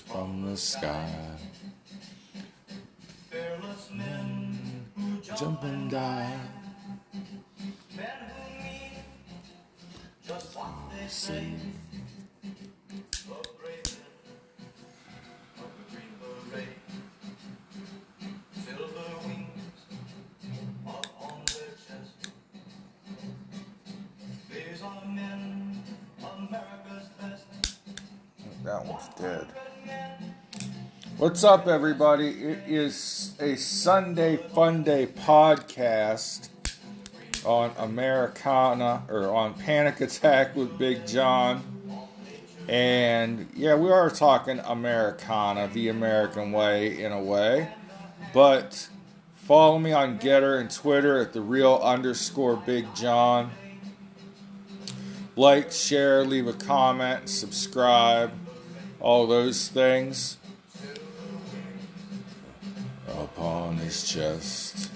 from the sky. Fearless men who jump Jump and die. men who mean just what they say. What's up, everybody? It is a Sunday Fun Day podcast on Americana or on Panic Attack with Big John. And yeah, we are talking Americana, the American way in a way. But follow me on GETTR and Twitter at the real underscore Big John. Like, share, leave a comment, subscribe, all those things. Upon his chest.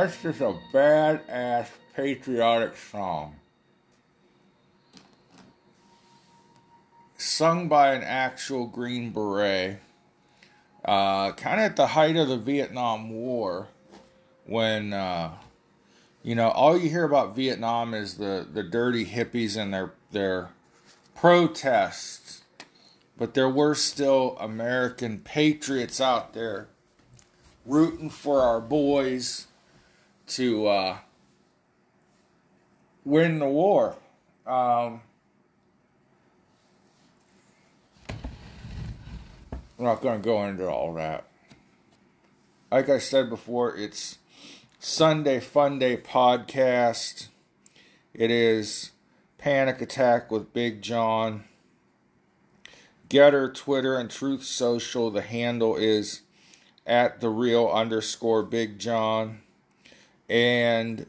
That's just a badass patriotic song. Sung by an actual Green Beret. Uh, kind of at the height of the Vietnam War. When, uh, you know, all you hear about Vietnam is the, the dirty hippies and their, their protests. But there were still American patriots out there rooting for our boys to uh, win the war. Um, I'm not going to go into all that. Like I said before, it's Sunday Fun Day podcast. It is Panic Attack with Big John. GETTR, Twitter, and Truth Social. The handle is at the real underscore Big John and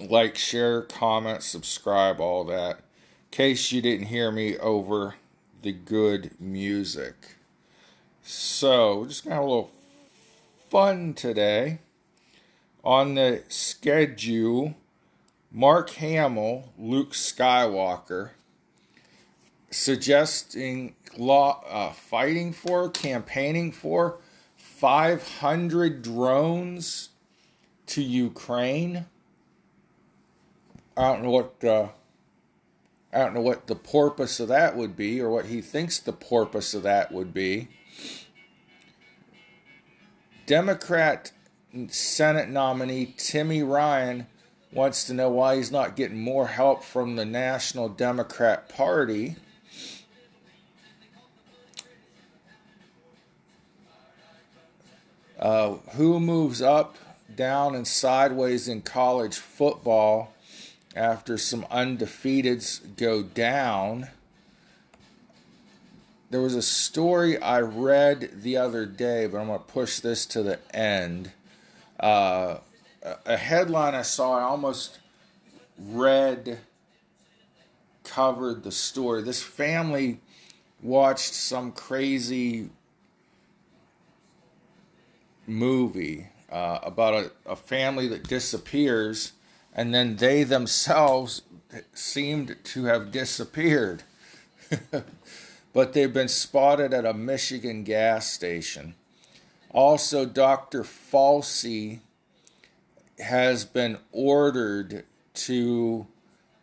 like, share, comment, subscribe, all that. In case you didn't hear me over the good music. So, we're just gonna have a little fun today. On the schedule, Mark Hamill, Luke Skywalker, suggesting law, uh, fighting for, campaigning for 500 drones to Ukraine. I don't know what uh, I don't know what the purpose of that would be, or what he thinks the purpose of that would be. Democrat Senate nominee Timmy Ryan wants to know why he's not getting more help from the National Democrat Party. Uh, who moves up, down, and sideways in college football after some undefeateds go down? There was a story I read the other day, but I'm going to push this to the end. Uh, a- a headline I saw, I almost read, covered the story. This family watched some crazy movie uh, about a, a family that disappears and then they themselves seemed to have disappeared. but they've been spotted at a Michigan gas station. Also, Dr. Fauci has been ordered to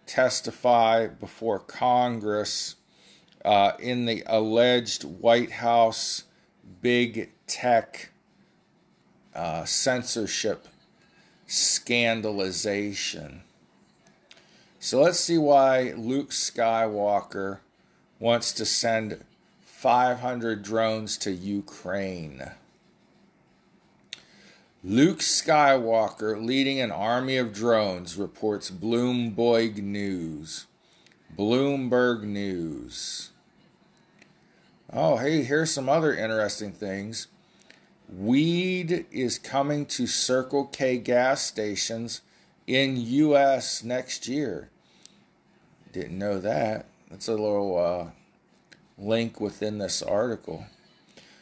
testify before Congress uh, in the alleged White House big tech uh, censorship scandalization. So let's see why Luke Skywalker wants to send 500 drones to Ukraine. Luke Skywalker leading an army of drones, reports Bloomberg News. Bloomberg News. Oh, hey, here's some other interesting things. Weed is coming to Circle K gas stations in US next year. Didn't know that. That's a little uh, link within this article.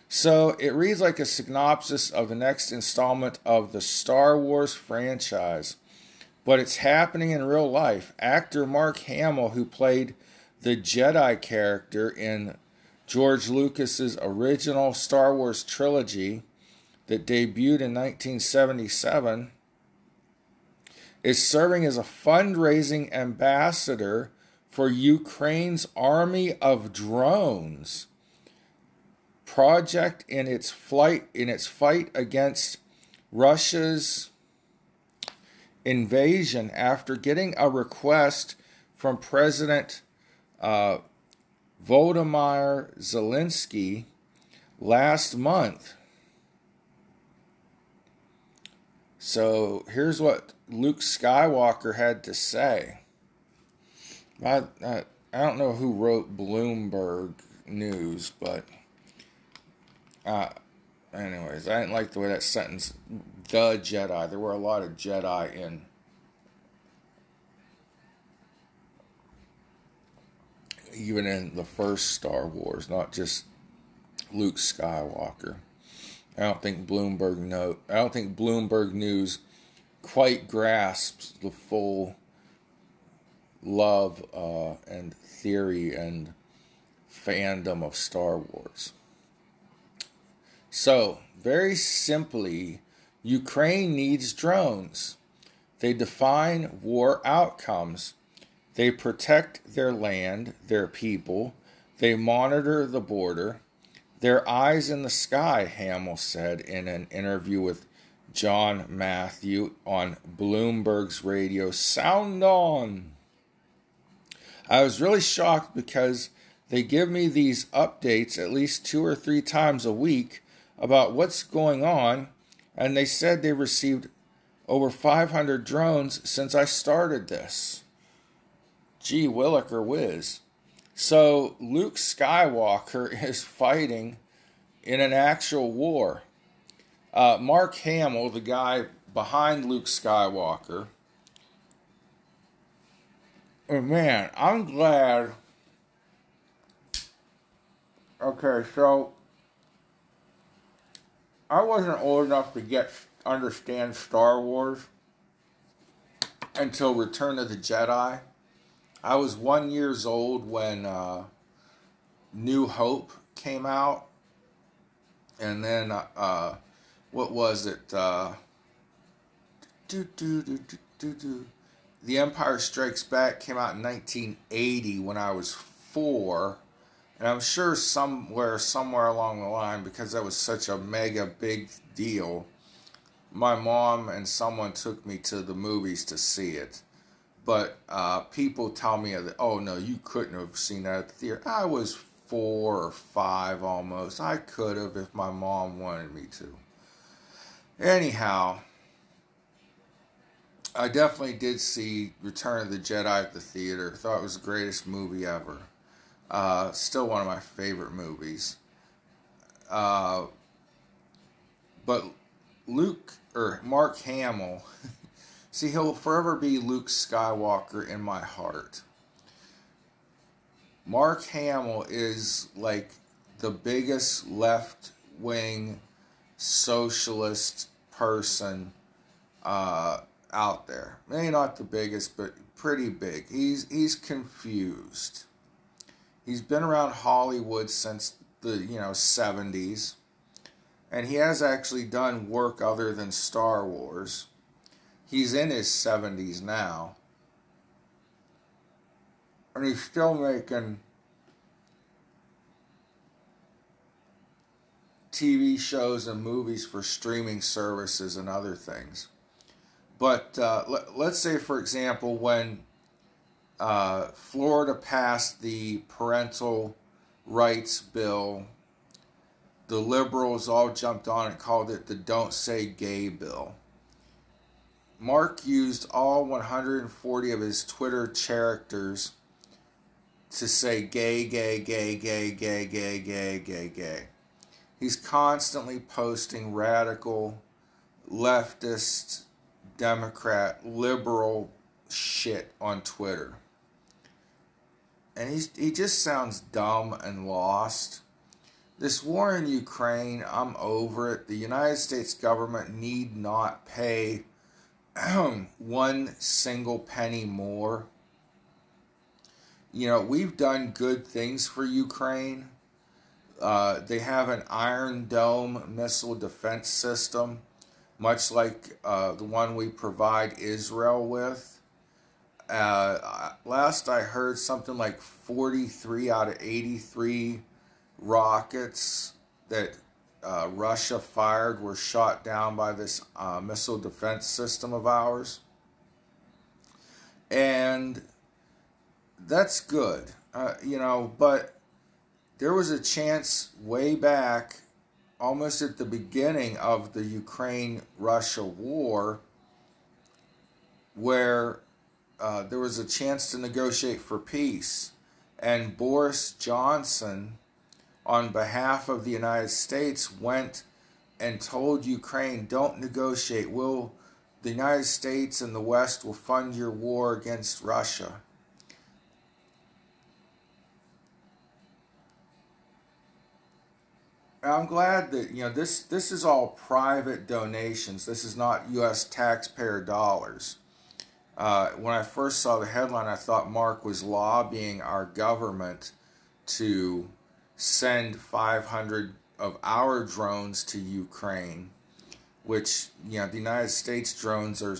So it reads like a synopsis of the next installment of the Star Wars franchise, but it's happening in real life. Actor Mark Hamill, who played the Jedi character in George Lucas's original Star Wars trilogy that debuted in 1977, is serving as a fundraising ambassador for Ukraine's army of drones project in its flight in its fight against Russia's invasion after getting a request from President uh, Volodymyr Zelensky last month. So here's what Luke Skywalker had to say. I, I, I don't know who wrote Bloomberg News, but uh, anyways, I didn't like the way that sentence, the Jedi. There were a lot of Jedi in. Even in the first Star Wars, not just Luke Skywalker. I don't think Bloomberg note. I don't think Bloomberg News quite grasps the full love uh, and theory and fandom of Star Wars. So, very simply, Ukraine needs drones. They define war outcomes. They protect their land, their people. They monitor the border. Their eyes in the sky, Hamill said in an interview with John Mathieu on Bloomberg's radio Sound On. I was really shocked because they give me these updates at least two or three times a week about what's going on, and they said they received over 500 drones since I started this. Gee Williker whiz. So Luke Skywalker is fighting in an actual war. Uh, Mark Hamill, the guy behind Luke Skywalker, oh man, I'm glad. Okay, so I wasn't old enough to get understand Star Wars until Return of the Jedi. I was one years old when uh, New Hope came out, and then uh, what was it? Uh, do, do, do, do, do, do. The Empire Strikes Back came out in 1980 when I was four and I'm sure somewhere, somewhere along the line, because that was such a mega big deal, my mom and someone took me to the movies to see it. But uh, people tell me oh no, you couldn't have seen that at the theater. I was four or five almost. I could have if my mom wanted me to. Anyhow, I definitely did see Return of the Jedi at the theater. Thought it was the greatest movie ever. Uh, still one of my favorite movies. Uh, but Luke or Mark Hamill, see, he'll forever be Luke Skywalker in my heart. Mark Hamill is like the biggest left wing socialist person uh, out there. Maybe not the biggest, but pretty big. He's he's confused. He's been around Hollywood since the you know 70s, and he has actually done work other than Star Wars. He's in his 70s now. and he's still making TV shows and movies for streaming services and other things. But uh, let, let's say, for example, when uh, Florida passed the parental rights bill, the liberals all jumped on and called it the Don't Say Gay bill. Mark used all 140 of his Twitter characters to say gay, gay, gay, gay, gay, gay, gay, gay, gay. He's constantly posting radical, leftist, Democrat, liberal shit on Twitter. And he's, he just sounds dumb and lost. This war in Ukraine, I'm over it. The United States government need not pay one single penny more. You know, we've done good things for Ukraine. Uh, they have an Iron Dome missile defense system, much like uh, the one we provide Israel with. Uh, last I heard, something like 43 out of 83 rockets that uh, Russia fired were shot down by this uh, missile defense system of ours. And that's good, uh, you know, but there was a chance way back, almost at the beginning of the Ukraine Russia war, where uh, there was a chance to negotiate for peace. And Boris Johnson on behalf of the United States went and told Ukraine, don't negotiate. We'll, the United States and the West will fund your war against Russia. I'm glad that you know this this is all private donations. This is not US taxpayer dollars. Uh, when I first saw the headline, I thought Mark was lobbying our government to send 500 of our drones to Ukraine, which, you know, the United States drones are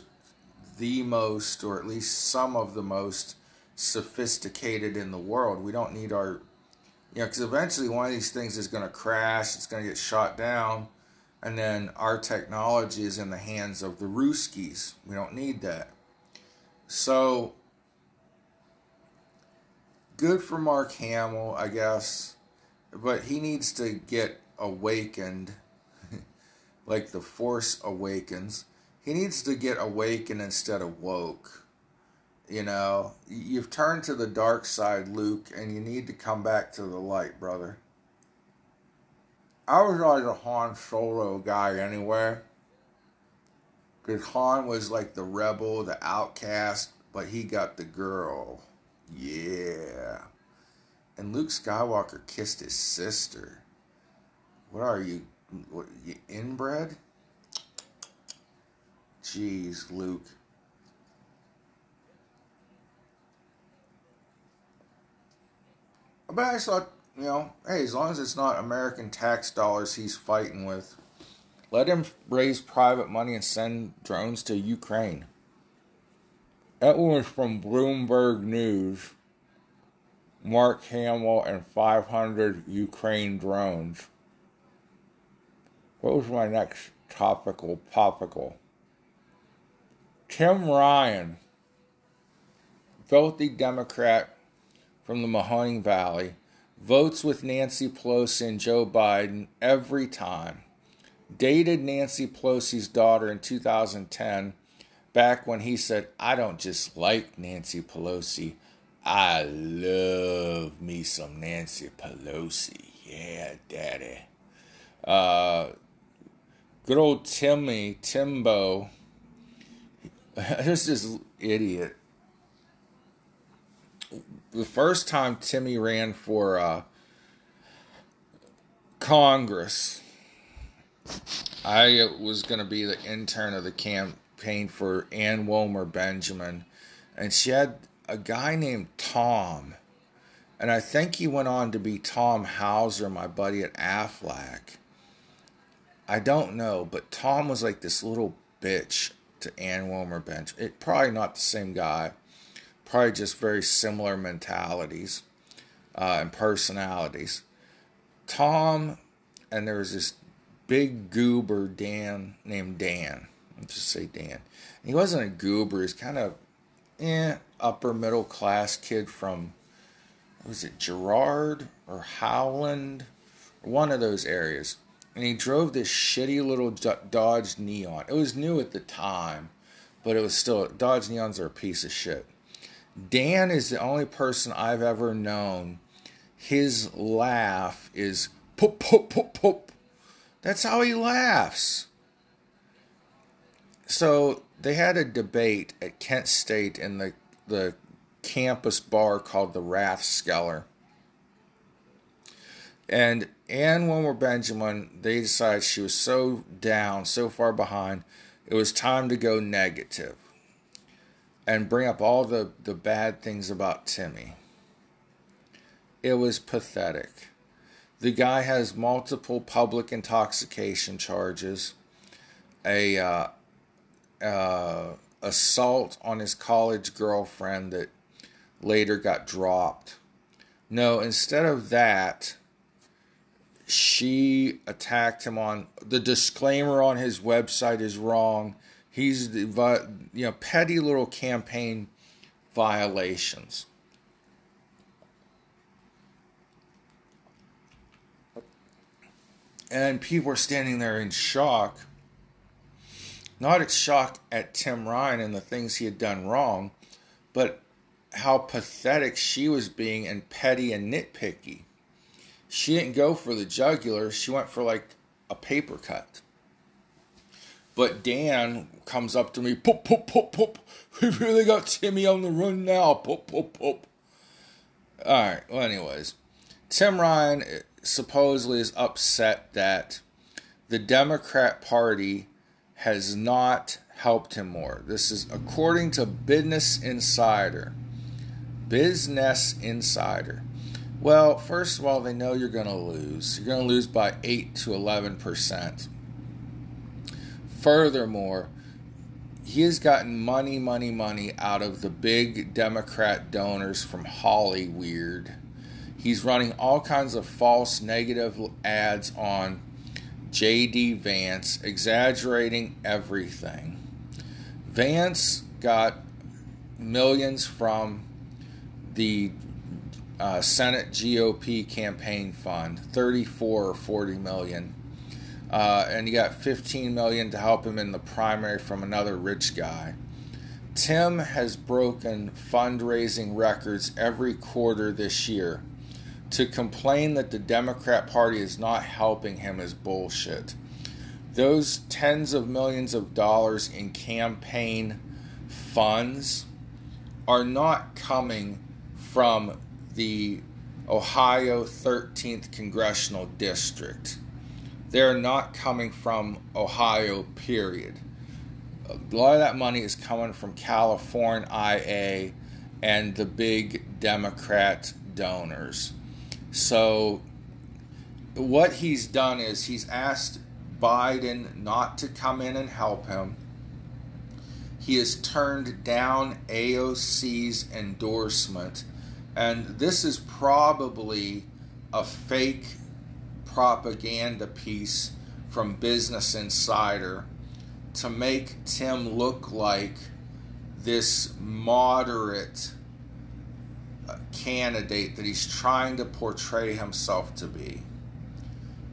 the most, or at least some of the most sophisticated in the world. We don't need our, you know, because eventually one of these things is going to crash, it's going to get shot down, and then our technology is in the hands of the Ruskies. We don't need that. So, good for Mark Hamill, I guess but he needs to get awakened like the force awakens. He needs to get awakened instead of woke. You know you've turned to the dark side luke and you need to come back to the light brother. I was always a han solo guy anyway because han was like the rebel the outcast but he got the girl. Yeah and Luke Skywalker kissed his sister. What are you? What you inbred? Jeez, Luke. But I thought, you know, hey, as long as it's not American tax dollars he's fighting with, let him raise private money and send drones to Ukraine. That was from Bloomberg News. Mark Hamill, and 500 Ukraine drones. What was my next topical topical? Tim Ryan, filthy Democrat from the Mahoning Valley, votes with Nancy Pelosi and Joe Biden every time. Dated Nancy Pelosi's daughter in 2010, back when he said, I don't just like Nancy Pelosi, I love me some Nancy Pelosi. Yeah, daddy. Uh, good old Timmy, Timbo. This is idiot. The first time Timmy ran for uh, Congress, I was going to be the intern of the campaign for Ann Womer Benjamin, and she had a guy named Tom, and I think he went on to be Tom Hauser, my buddy at Aflac. I don't know, but Tom was like this little bitch to Ann Womer Bench. It probably not the same guy, probably just very similar mentalities uh, and personalities. Tom and there was this big goober Dan named Dan. Let's just say Dan. He wasn't a goober. He's kind of eh, upper middle class kid from was it Girard or Howland, one of those areas. And he drove this shitty little Dodge Neon. It was new at the time, but it was still Dodge Neons are a piece of shit. Dan is the only person I've ever known. His laugh is poop poop poop poop. That's how he laughs. So they had a debate at Kent State in the the campus bar called the Rathskeller. And Ann Womer Benjamin, they decided she was so down, so far behind, it was time to go negative and bring up all the, the bad things about Timmy. It was pathetic. The guy has multiple public intoxication charges, a uh, uh, assault on his college girlfriend that later got dropped. No, instead of that, she attacked him on the disclaimer on his website is wrong. He's the you know petty little campaign violations. And people are standing there in shock. Not at shock at Tim Ryan and the things he had done wrong, but how pathetic she was being and petty and nitpicky. She didn't go for the jugular, she went for like a paper cut. But Dan comes up to me, poop, poop, poop, poop. We really got Timmy on the run now, poop, poop, poop. All right, well, anyways, Tim Ryan eh, supposedly is upset that the Democrat Party has not helped him more. This is according to Business Insider. Business Insider. Well, first of all, they know you're going to lose. You're going to lose by 8 to 11%. Furthermore, he has gotten money, money, money out of the big Democrat donors from Hollyweird. He's running all kinds of false negative ads on JD Vance, exaggerating everything. Vance got millions from the uh, Senate GOP campaign fund, 34 or 40 million. Uh, and he got 15 million to help him in the primary from another rich guy. Tim has broken fundraising records every quarter this year. To complain that the Democrat Party is not helping him is bullshit. Those tens of millions of dollars in campaign funds are not coming from the Ohio 13th Congressional District. They're not coming from Ohio, period. A lot of that money is coming from California IA and the big Democrat donors. So, what he's done is he's asked Biden not to come in and help him. He has turned down AOC's endorsement and this is probably a fake propaganda piece from Business Insider to make Tim look like this moderate candidate that he's trying to portray himself to be.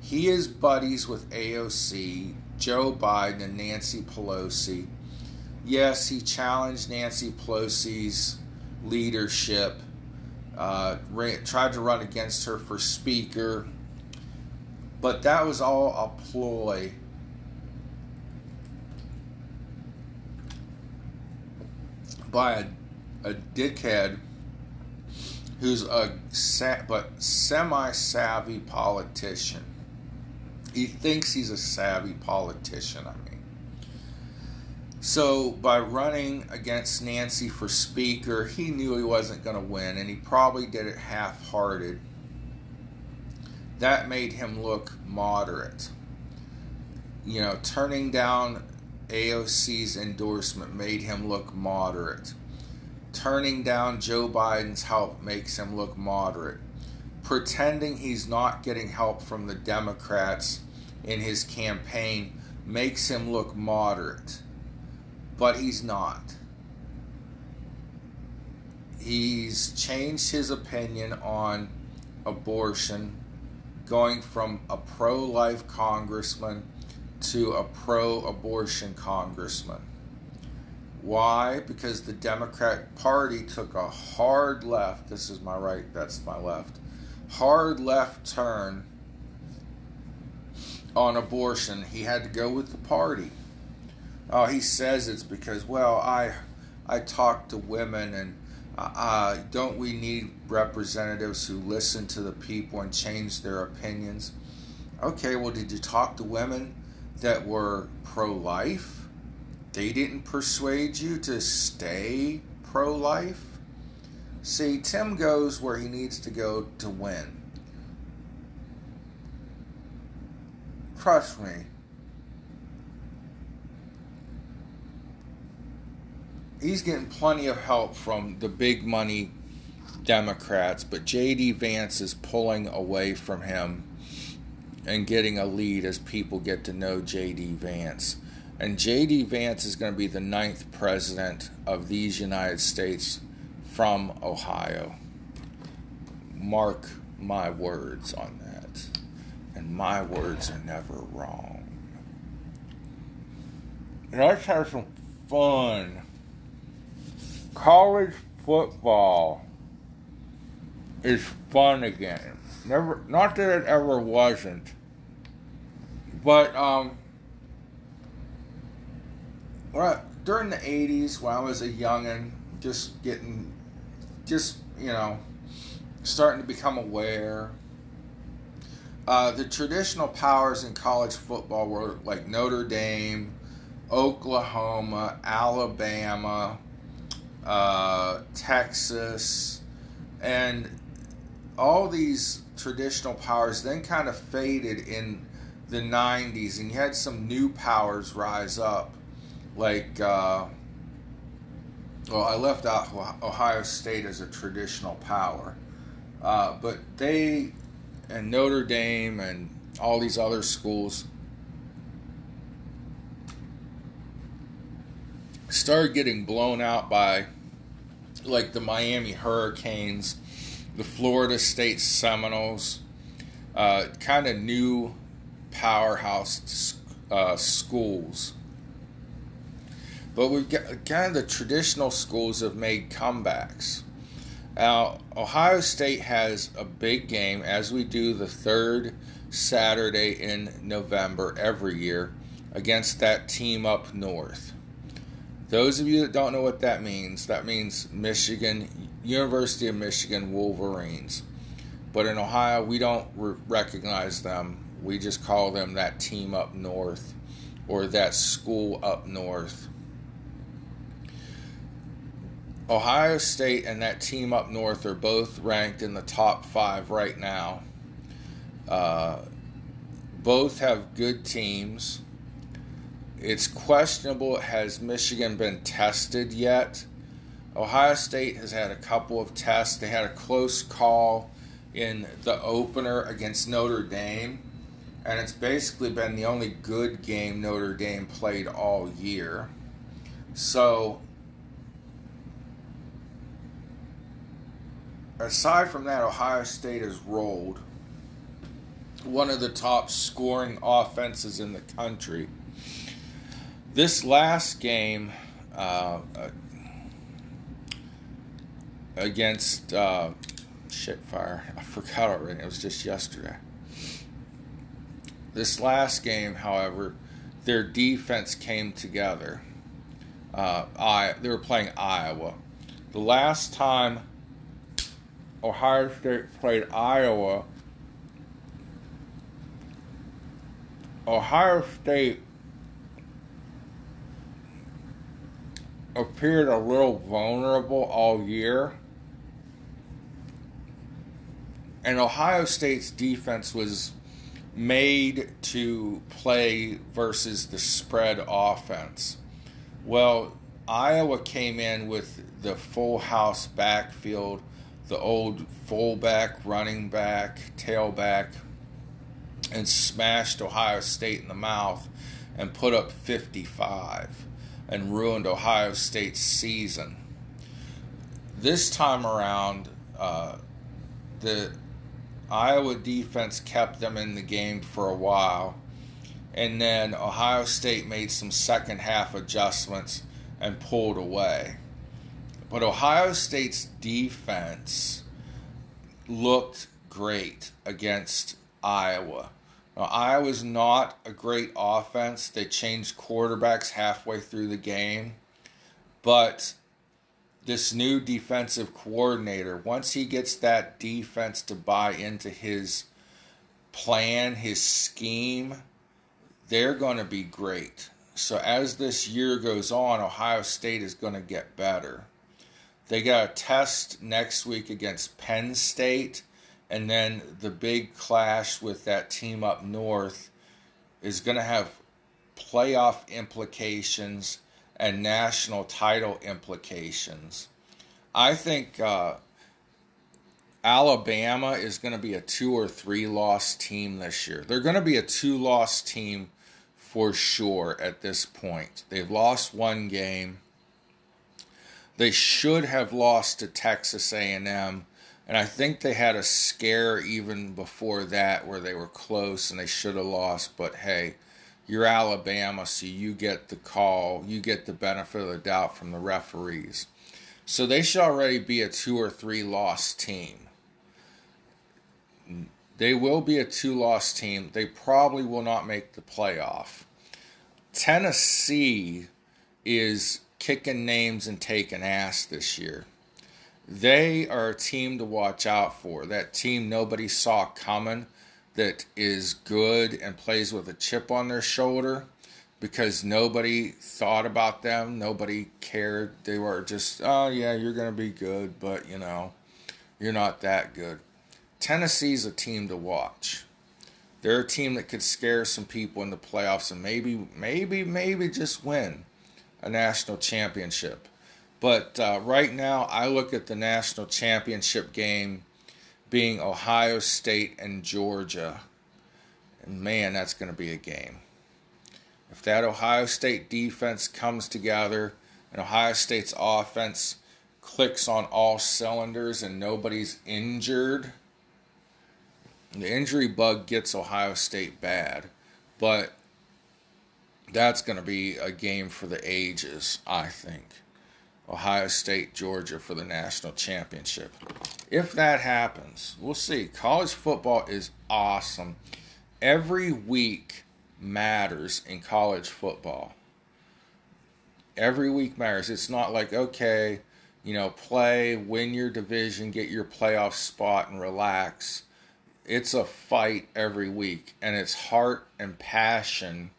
He is buddies with AOC, Joe Biden, and Nancy Pelosi. Yes, he challenged Nancy Pelosi's leadership uh, ran, tried to run against her for speaker, but that was all a ploy. By a, a dickhead who's a sa- but semi-savvy politician. He thinks he's a savvy politician. I mean, so, by running against Nancy for Speaker, he knew he wasn't going to win, and he probably did it half hearted. That made him look moderate. You know, turning down AOC's endorsement made him look moderate. Turning down Joe Biden's help makes him look moderate. Pretending he's not getting help from the Democrats in his campaign makes him look moderate. But he's not. He's changed his opinion on abortion, going from a pro life congressman to a pro abortion congressman. Why? Because the Democrat Party took a hard left. This is my right, that's my left. Hard left turn on abortion. He had to go with the party. Oh, he says it's because, well, I, I talk to women and uh, don't we need representatives who listen to the people and change their opinions? Okay, well, did you talk to women that were pro life? They didn't persuade you to stay pro life? See, Tim goes where he needs to go to win. Trust me. He's getting plenty of help from the big money Democrats, but J.D. Vance is pulling away from him and getting a lead as people get to know J.D. Vance. And J.D. Vance is going to be the ninth president of these United States from Ohio. Mark my words on that. And my words are never wrong. Let's have some fun. College football is fun again. Never, not that it ever wasn't, but um, during the '80s when I was a youngin, just getting, just you know, starting to become aware. Uh, the traditional powers in college football were like Notre Dame, Oklahoma, Alabama, uh, Texas, and all these traditional powers then kind of faded in the 90s, and you had some new powers rise up, like, uh, well, I left out Ohio State as a traditional power, uh, but they and Notre Dame and all these other schools started getting blown out by like the Miami Hurricanes, the Florida State Seminoles, uh, kind of new powerhouse uh, schools. But we've got kind of the traditional schools have made comebacks. Now, Ohio State has a big game, as we do the third Saturday in November every year, against that team up north. Those of you that don't know what that means, that means Michigan, University of Michigan Wolverines. But in Ohio, we don't re- recognize them. We just call them that team up north or that school up north. Ohio State and that team up north are both ranked in the top five right now. Uh, both have good teams. It's questionable has Michigan been tested yet? Ohio State has had a couple of tests. They had a close call in the opener against Notre Dame, and it's basically been the only good game Notre Dame played all year. So, aside from that, Ohio State has rolled one of the top scoring offenses in the country. This last game uh, uh, against uh, Shitfire, I forgot already. It was just yesterday. This last game, however, their defense came together. Uh, I they were playing Iowa. The last time Ohio State played Iowa, Ohio State appeared a little vulnerable all year. And Ohio State's defense was made to play versus the spread offense. Well, Iowa came in with the full house backfield, the old fullback, running back, tailback, and smashed Ohio State in the mouth and put up 55 and ruined Ohio State's season. This time around, uh, the Iowa defense kept them in the game for a while, and then Ohio State made some second half adjustments and pulled away. But Ohio State's defense looked great against Iowa. Now, Iowa's not a great offense. They changed quarterbacks halfway through the game. But this new defensive coordinator, once he gets that defense to buy into his plan, his scheme, they're going to be great. So as this year goes on, Ohio State is going to get better. They got a test next week against Penn State and then the big clash with that team up north is going to have playoff implications and national title implications. I think uh, Alabama is going to be a two or three loss team this year. They're going to be a two loss team for sure at this point. They've lost one game. They should have lost to Texas A&M and I think they had a scare even before that where they were close and they should have lost. But hey, you're Alabama, so you get the call, you get the benefit of the doubt from the referees. So they should already be a two or three loss team. They will be a two loss team. They probably will not make the playoff. Tennessee is kicking names and taking ass this year they are a team to watch out for. That team nobody saw coming that is good and plays with a chip on their shoulder because nobody thought about them. Nobody cared. They were just, oh, yeah, you're going to be good, but, you know, you're not that good. Tennessee's a team to watch. They're a team that could scare some people in the playoffs and maybe, maybe, maybe just win a national championship. But uh, right now, I look at the national championship game being Ohio State and Georgia. And man, that's going to be a game. If that Ohio State defense comes together and Ohio State's offense clicks on all cylinders and nobody's injured, the injury bug gets Ohio State bad. But that's going to be a game for the ages, I think. Ohio State, Georgia for the national championship. If that happens, we'll see. College football is awesome. Every week matters in college football. Every week matters. It's not like, okay, you know, play, win your division, get your playoff spot, and relax. It's a fight every week, and it's heart and passion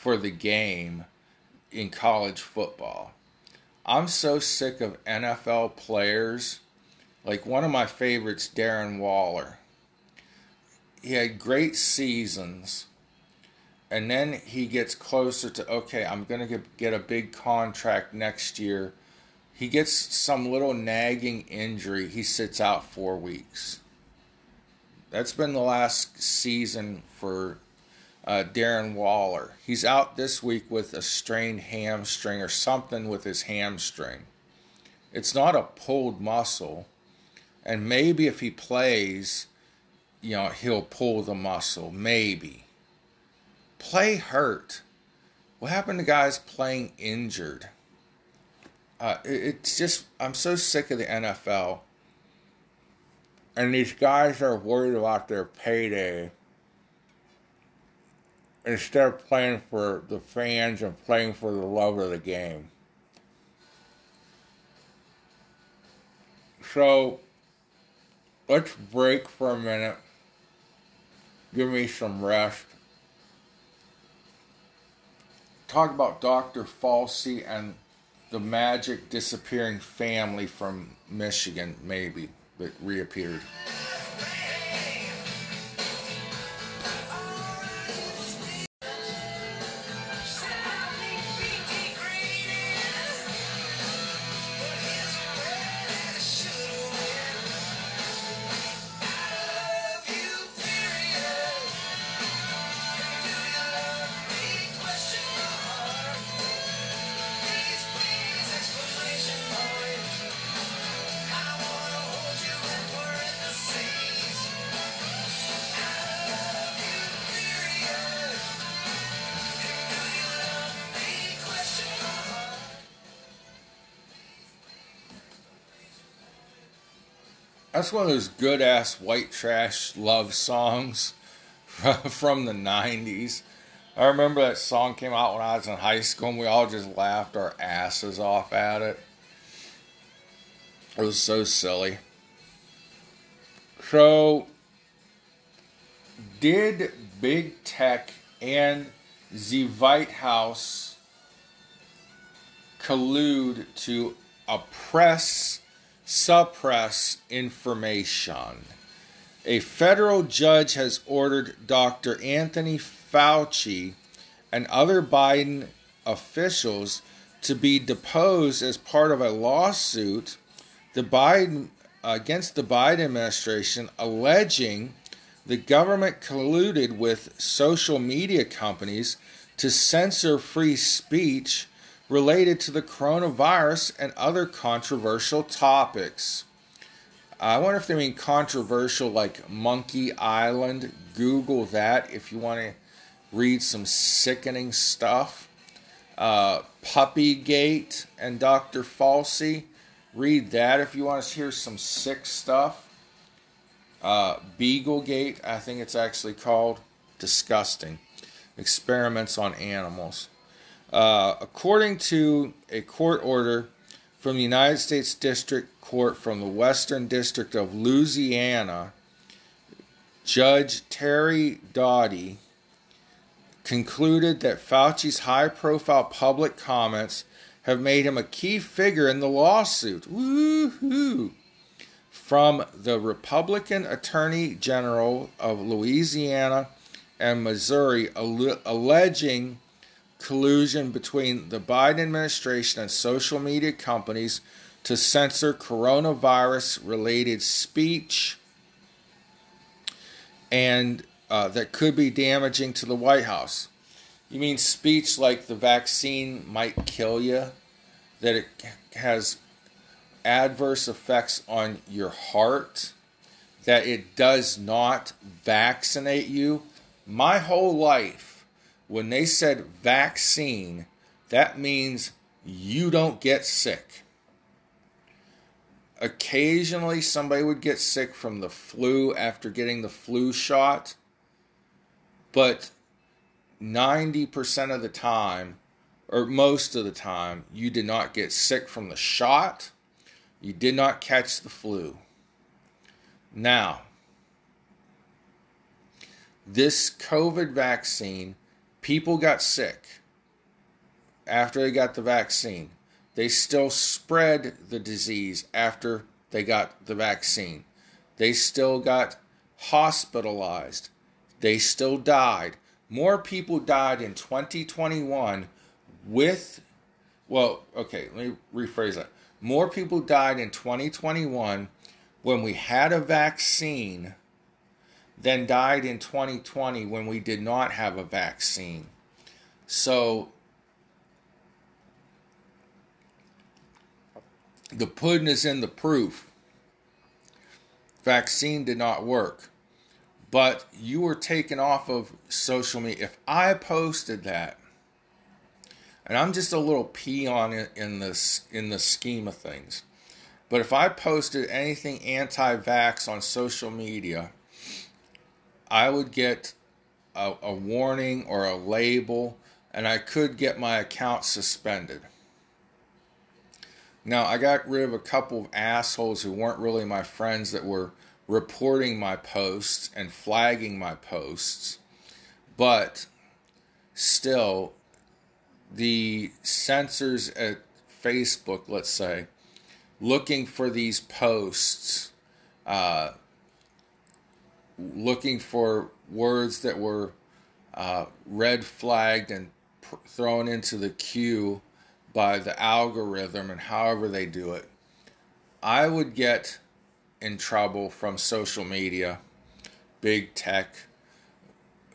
for the game in college football I'm so sick of NFL players. Like one of my favorites, Darren Waller. He had great seasons, and then he gets closer to okay, I'm gonna get, get a big contract next year. He gets some little nagging injury. He sits out four weeks. That's been the last season for uh, Darren Waller. He's out this week with a strained hamstring or something with his hamstring. It's not a pulled muscle. And maybe if he plays, you know, he'll pull the muscle. Maybe. Play hurt. What happened to guys playing injured? Uh, it's just, I'm so sick of the NFL. And these guys are worried about their payday instead of playing for the fans and playing for the love of the game. So let's break for a minute. Give me some rest. Talk about Dr. Fauci and the magic disappearing family from Michigan, maybe, that reappeared. That's one of those good ass white trash love songs from the 90s. I remember that song came out when I was in high school and we all just laughed our asses off at it. It was so silly. So, did big tech and the White House collude to oppress, suppress information? A federal judge has ordered Dr. Anthony Fauci and other Biden officials to be deposed as part of a lawsuit the Biden against the Biden administration alleging the government colluded with social media companies to censor free speech related to the coronavirus and other controversial topics. I wonder if they mean controversial like Monkey Island. Google that if you want to read some sickening stuff. Uh, Puppygate and Dr. Fauci. Read that if you want to hear some sick stuff. Uh, Beaglegate, I think it's actually called. Disgusting. Experiments on animals. Uh, according to a court order from the United States District Court from the Western District of Louisiana, Judge Terry Doughty concluded that Fauci's high profile public comments have made him a key figure in the lawsuit. Woohoo! From the Republican Attorney General of Louisiana and Missouri alleging collusion between the Biden administration and social media companies to censor coronavirus related speech and uh, that could be damaging to the White House. You mean speech like the vaccine might kill you? That it has adverse effects on your heart? That it does not vaccinate you? My whole life, when they said vaccine, that means you don't get sick. Occasionally, somebody would get sick from the flu after getting the flu shot, but 90% of the time, or most of the time, you did not get sick from the shot. You did not catch the flu. Now, this COVID vaccine, people got sick after they got the vaccine. They still spread the disease after they got the vaccine. They still got hospitalized. They still died. More people died in 2021 with, well, okay, let me rephrase that. More people died in 2021 when we had a vaccine than died in 2020 when we did not have a vaccine. So the pudding is in the proof. Vaccine did not work. But you were taken off of social media. If I posted that, and I'm just a little peon in this in the scheme of things. But if I posted anything anti-vax on social media, I would get a, a warning or a label, and I could get my account suspended. Now, I got rid of a couple of assholes who weren't really my friends that were reporting my posts and flagging my posts, but still, the censors at Facebook, let's say, looking for these posts, uh, looking for words that were uh, red flagged and pr- thrown into the queue by the algorithm and however they do it, I would get in trouble from social media, big tech,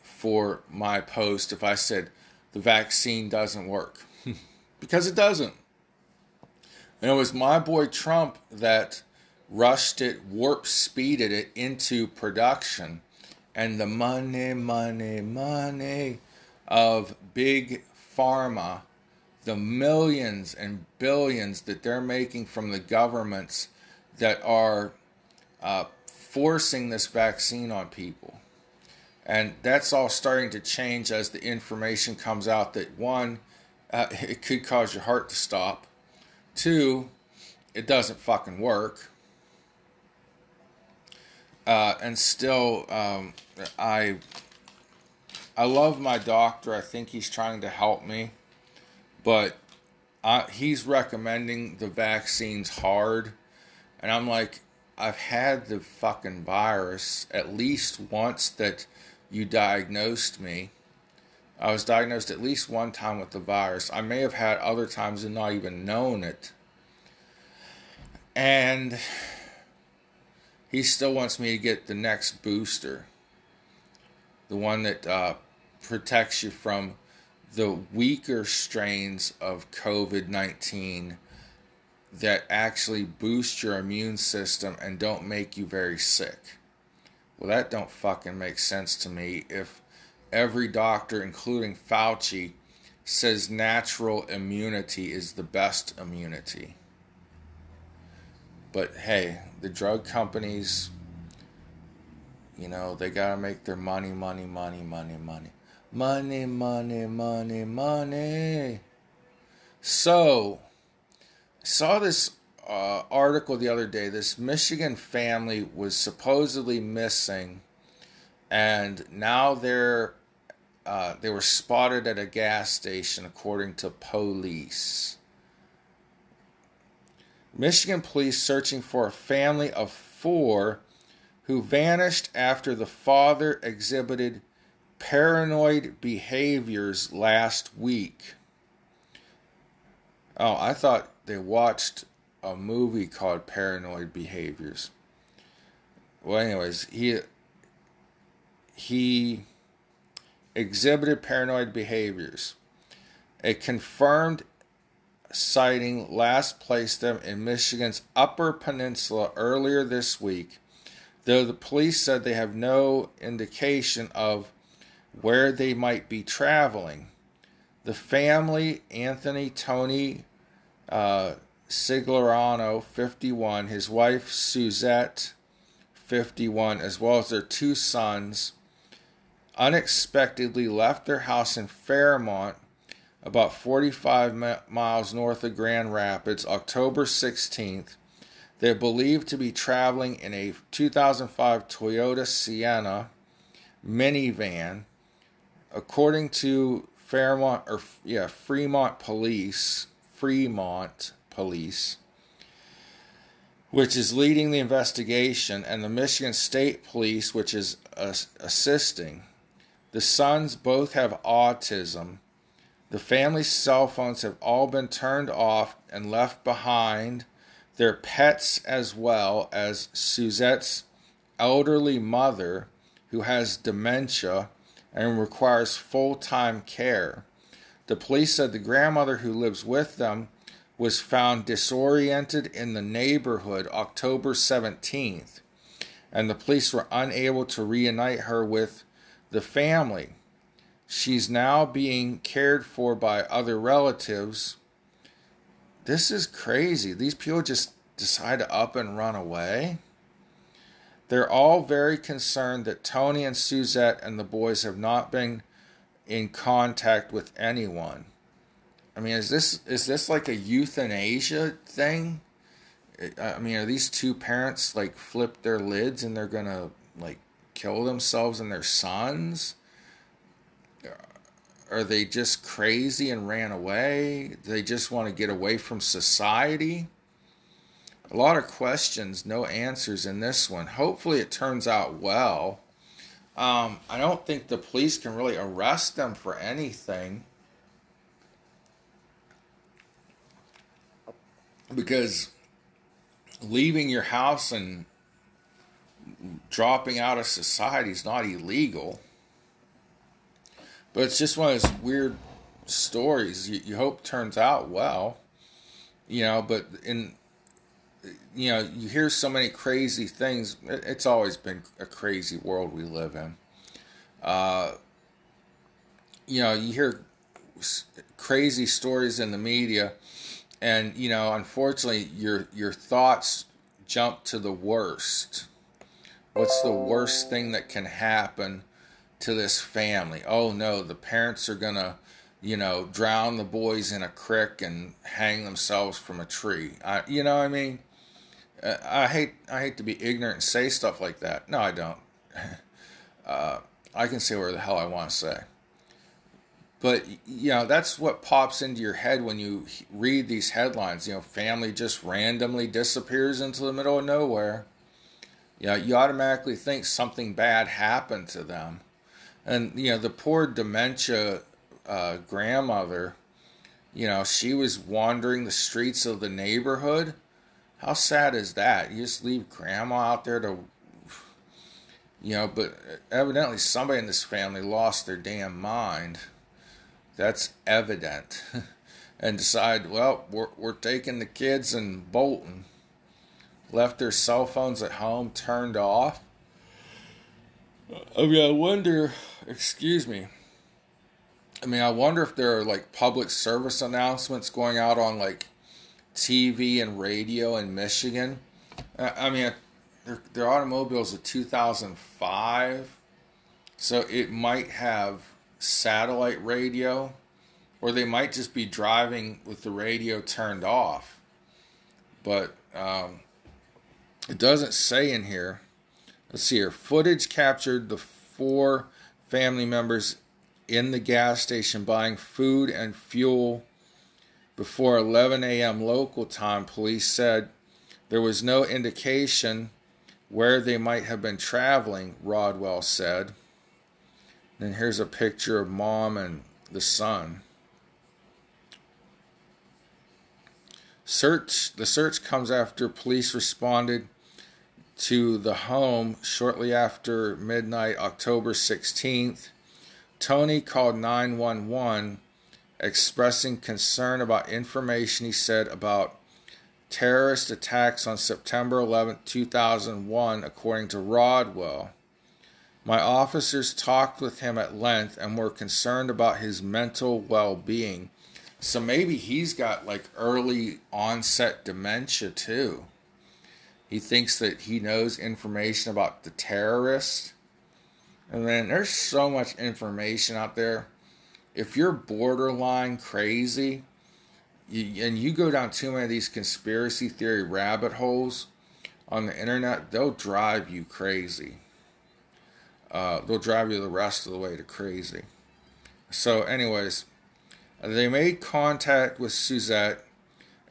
for my post if I said the vaccine doesn't work. because it doesn't. And it was my boy Trump that rushed it, warp speeded it into production. And the money, money, money of big pharma the millions and billions that they're making from the governments that are uh, forcing this vaccine on people. And that's all starting to change as the information comes out that one, uh, it could cause your heart to stop. Two, it doesn't fucking work. Uh, and still, um, I I love my doctor. I think he's trying to help me, but I, he's recommending the vaccines hard, and I'm like, I've had the fucking virus at least once that you diagnosed me. I was diagnosed at least one time with the virus. I may have had other times and not even known it. And he still wants me to get the next booster. The one that uh, protects you from the weaker strains of COVID 19 that actually boost your immune system and don't make you very sick. Well, that don't fucking make sense to me if every doctor, including Fauci, says natural immunity is the best immunity. But hey, the drug companies, you know, they gotta make their money, money, money, money, money. Money, money, money, money. So, saw this uh, article the other day. This Michigan family was supposedly missing, and now they're uh, they were spotted at a gas station, according to police. Michigan police searching for a family of four who vanished after the father exhibited paranoid behaviors last week. Oh, I thought they watched a movie called Paranoid Behaviors. Well, anyways, he he exhibited paranoid behaviors. A confirmed sighting last placed them in Michigan's Upper Peninsula earlier this week, though the police said they have no indication of where they might be traveling. The family, Anthony Tony uh, Ciagliano, 51, his wife Suzette, 51, as well as their two sons, unexpectedly left their house in Fairmont, about 45 miles north of Grand Rapids, October 16th. They're believed to be traveling in a 2005 Toyota Sienna minivan. According to Fairmont or yeah, Fremont Police, Fremont Police, which is leading the investigation, and the Michigan State Police, which is assisting. The sons both have autism. The family's cell phones have all been turned off and left behind. Their pets, as well as Suzette's elderly mother, who has dementia and requires full time care. The police said the grandmother who lives with them was found disoriented in the neighborhood October 17th, and the police were unable to reunite her with the family. She's now being cared for by other relatives. This is crazy. These people just decide to up and run away. They're all very concerned that Tony and Suzette and the boys have not been in contact with anyone. I mean, is this is this like a euthanasia thing? I mean, are these two parents like flip their lids and they're gonna like kill themselves and their sons? Are they just crazy and ran away? They just want to get away from society? A lot of questions, no answers in this one. Hopefully, it turns out well. Um, I don't think the police can really arrest them for anything. Because leaving your house and dropping out of society is not illegal. But it's just one of those weird stories. You, you hope turns out well, you know. But in you know, you hear so many crazy things. It's always been a crazy world we live in. Uh, you know, you hear crazy stories in the media, and you know, unfortunately, your your thoughts jump to the worst. What's the worst thing that can happen to this family? Oh no, the parents are gonna, you know, drown the boys in a creek and hang themselves from a tree. I, you know, I mean, uh, I hate I hate to be ignorant and say stuff like that. No, I don't. uh, I can say whatever the hell I want to say. But you know that's what pops into your head when you read these headlines. You know, family just randomly disappears into the middle of nowhere. You know, you automatically think something bad happened to them, and you know the poor dementia uh, grandmother. You know, she was wandering the streets of the neighborhood. How sad is that? You just leave grandma out there to you know, but evidently somebody in this family lost their damn mind. That's evident. and decide, well, we're, we're taking the kids and bolting. Left their cell phones at home turned off. I mean, I wonder, excuse me. I mean, I wonder if there are like public service announcements going out on like TV and radio in Michigan. I mean, their, their automobile is a 2005, so it might have satellite radio, or they might just be driving with the radio turned off. But um, it doesn't say in here. Let's see here. Footage captured the four family members in the gas station buying food and fuel before 11 a.m. local time. Police said there was no indication where they might have been traveling, Rodwell said. Then here's a picture of mom and the son. Search the search comes after police responded to the home shortly after midnight October 16th. Tony called 911 expressing concern about information he said about terrorist attacks on September 11, 2001, according to Rodwell. My officers talked with him at length and were concerned about his mental well being. So maybe he's got like early onset dementia too. He thinks that he knows information about the terrorist. And then there's so much information out there. If you're borderline crazy, you, and you go down too many of these conspiracy theory rabbit holes on the internet, they'll drive you crazy. Uh, they'll drive you the rest of the way to crazy. So, anyways, they made contact with Suzette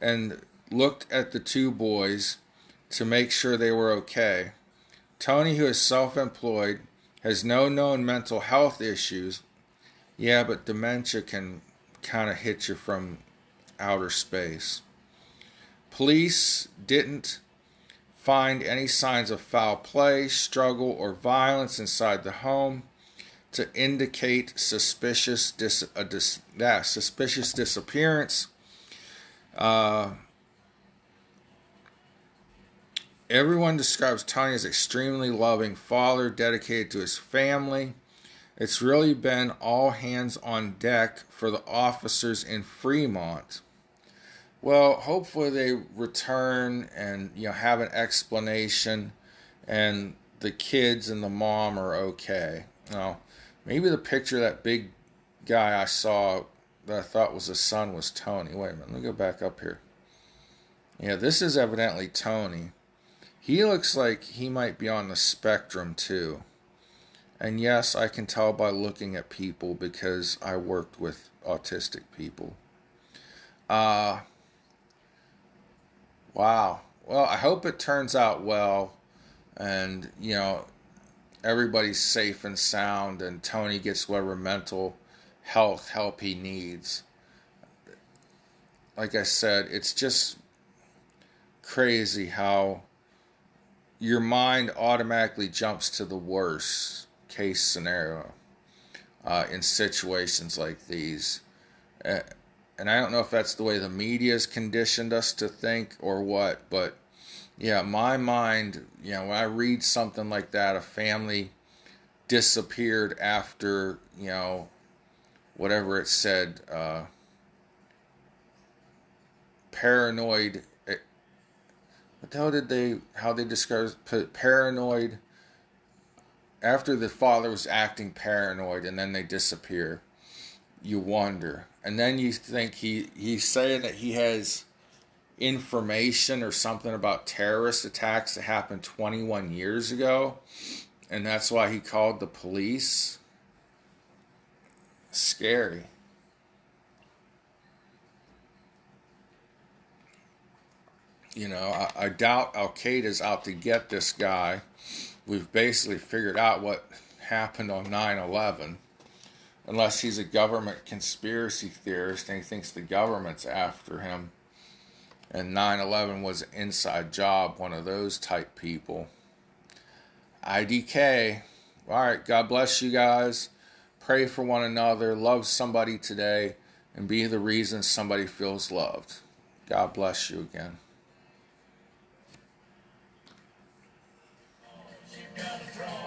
and looked at the two boys to make sure they were okay. Tony, who is self employed, has no known mental health issues. Yeah, but dementia can kind of hit you from outer space. Police didn't find any signs of foul play, struggle, or violence inside the home to indicate suspicious dis, dis, yeah, suspicious disappearance. Uh, everyone describes Tony as extremely loving father, dedicated to his family. It's really been all hands on deck for the officers in Fremont. Well, hopefully they return and you know have an explanation, and the kids and the mom are okay. Now, maybe the picture of that big guy I saw that I thought was his son was Tony. Wait a minute, let me go back up here. Yeah, this is evidently Tony. He looks like he might be on the spectrum too. And yes, I can tell by looking at people because I worked with autistic people. Uh, Wow. Well, I hope it turns out well and, you know, everybody's safe and sound and Tony gets whatever mental health help he needs. Like I said, it's just crazy how your mind automatically jumps to the worst case scenario uh, in situations like these. And I don't know if that's the way the media's conditioned us to think or what, but yeah, my mind, you know, when I read something like that, a family disappeared after, you know, whatever it said, uh, paranoid. Hell did they how they describe paranoid after the father was acting paranoid and then they disappear you wonder. And then you think he he's saying that he has information or something about terrorist attacks that happened 21 years ago and that's why he called the police. Scary you know I, I doubt al qaeda's out to get this guy. We've basically figured out what happened on 9-11 unless he's a government conspiracy theorist and he thinks the government's after him. And 9-11 was an inside job one of those type people. Idk all right god bless you guys. Pray for one another. Love somebody today and be the reason somebody feels loved. God bless you again got a strong.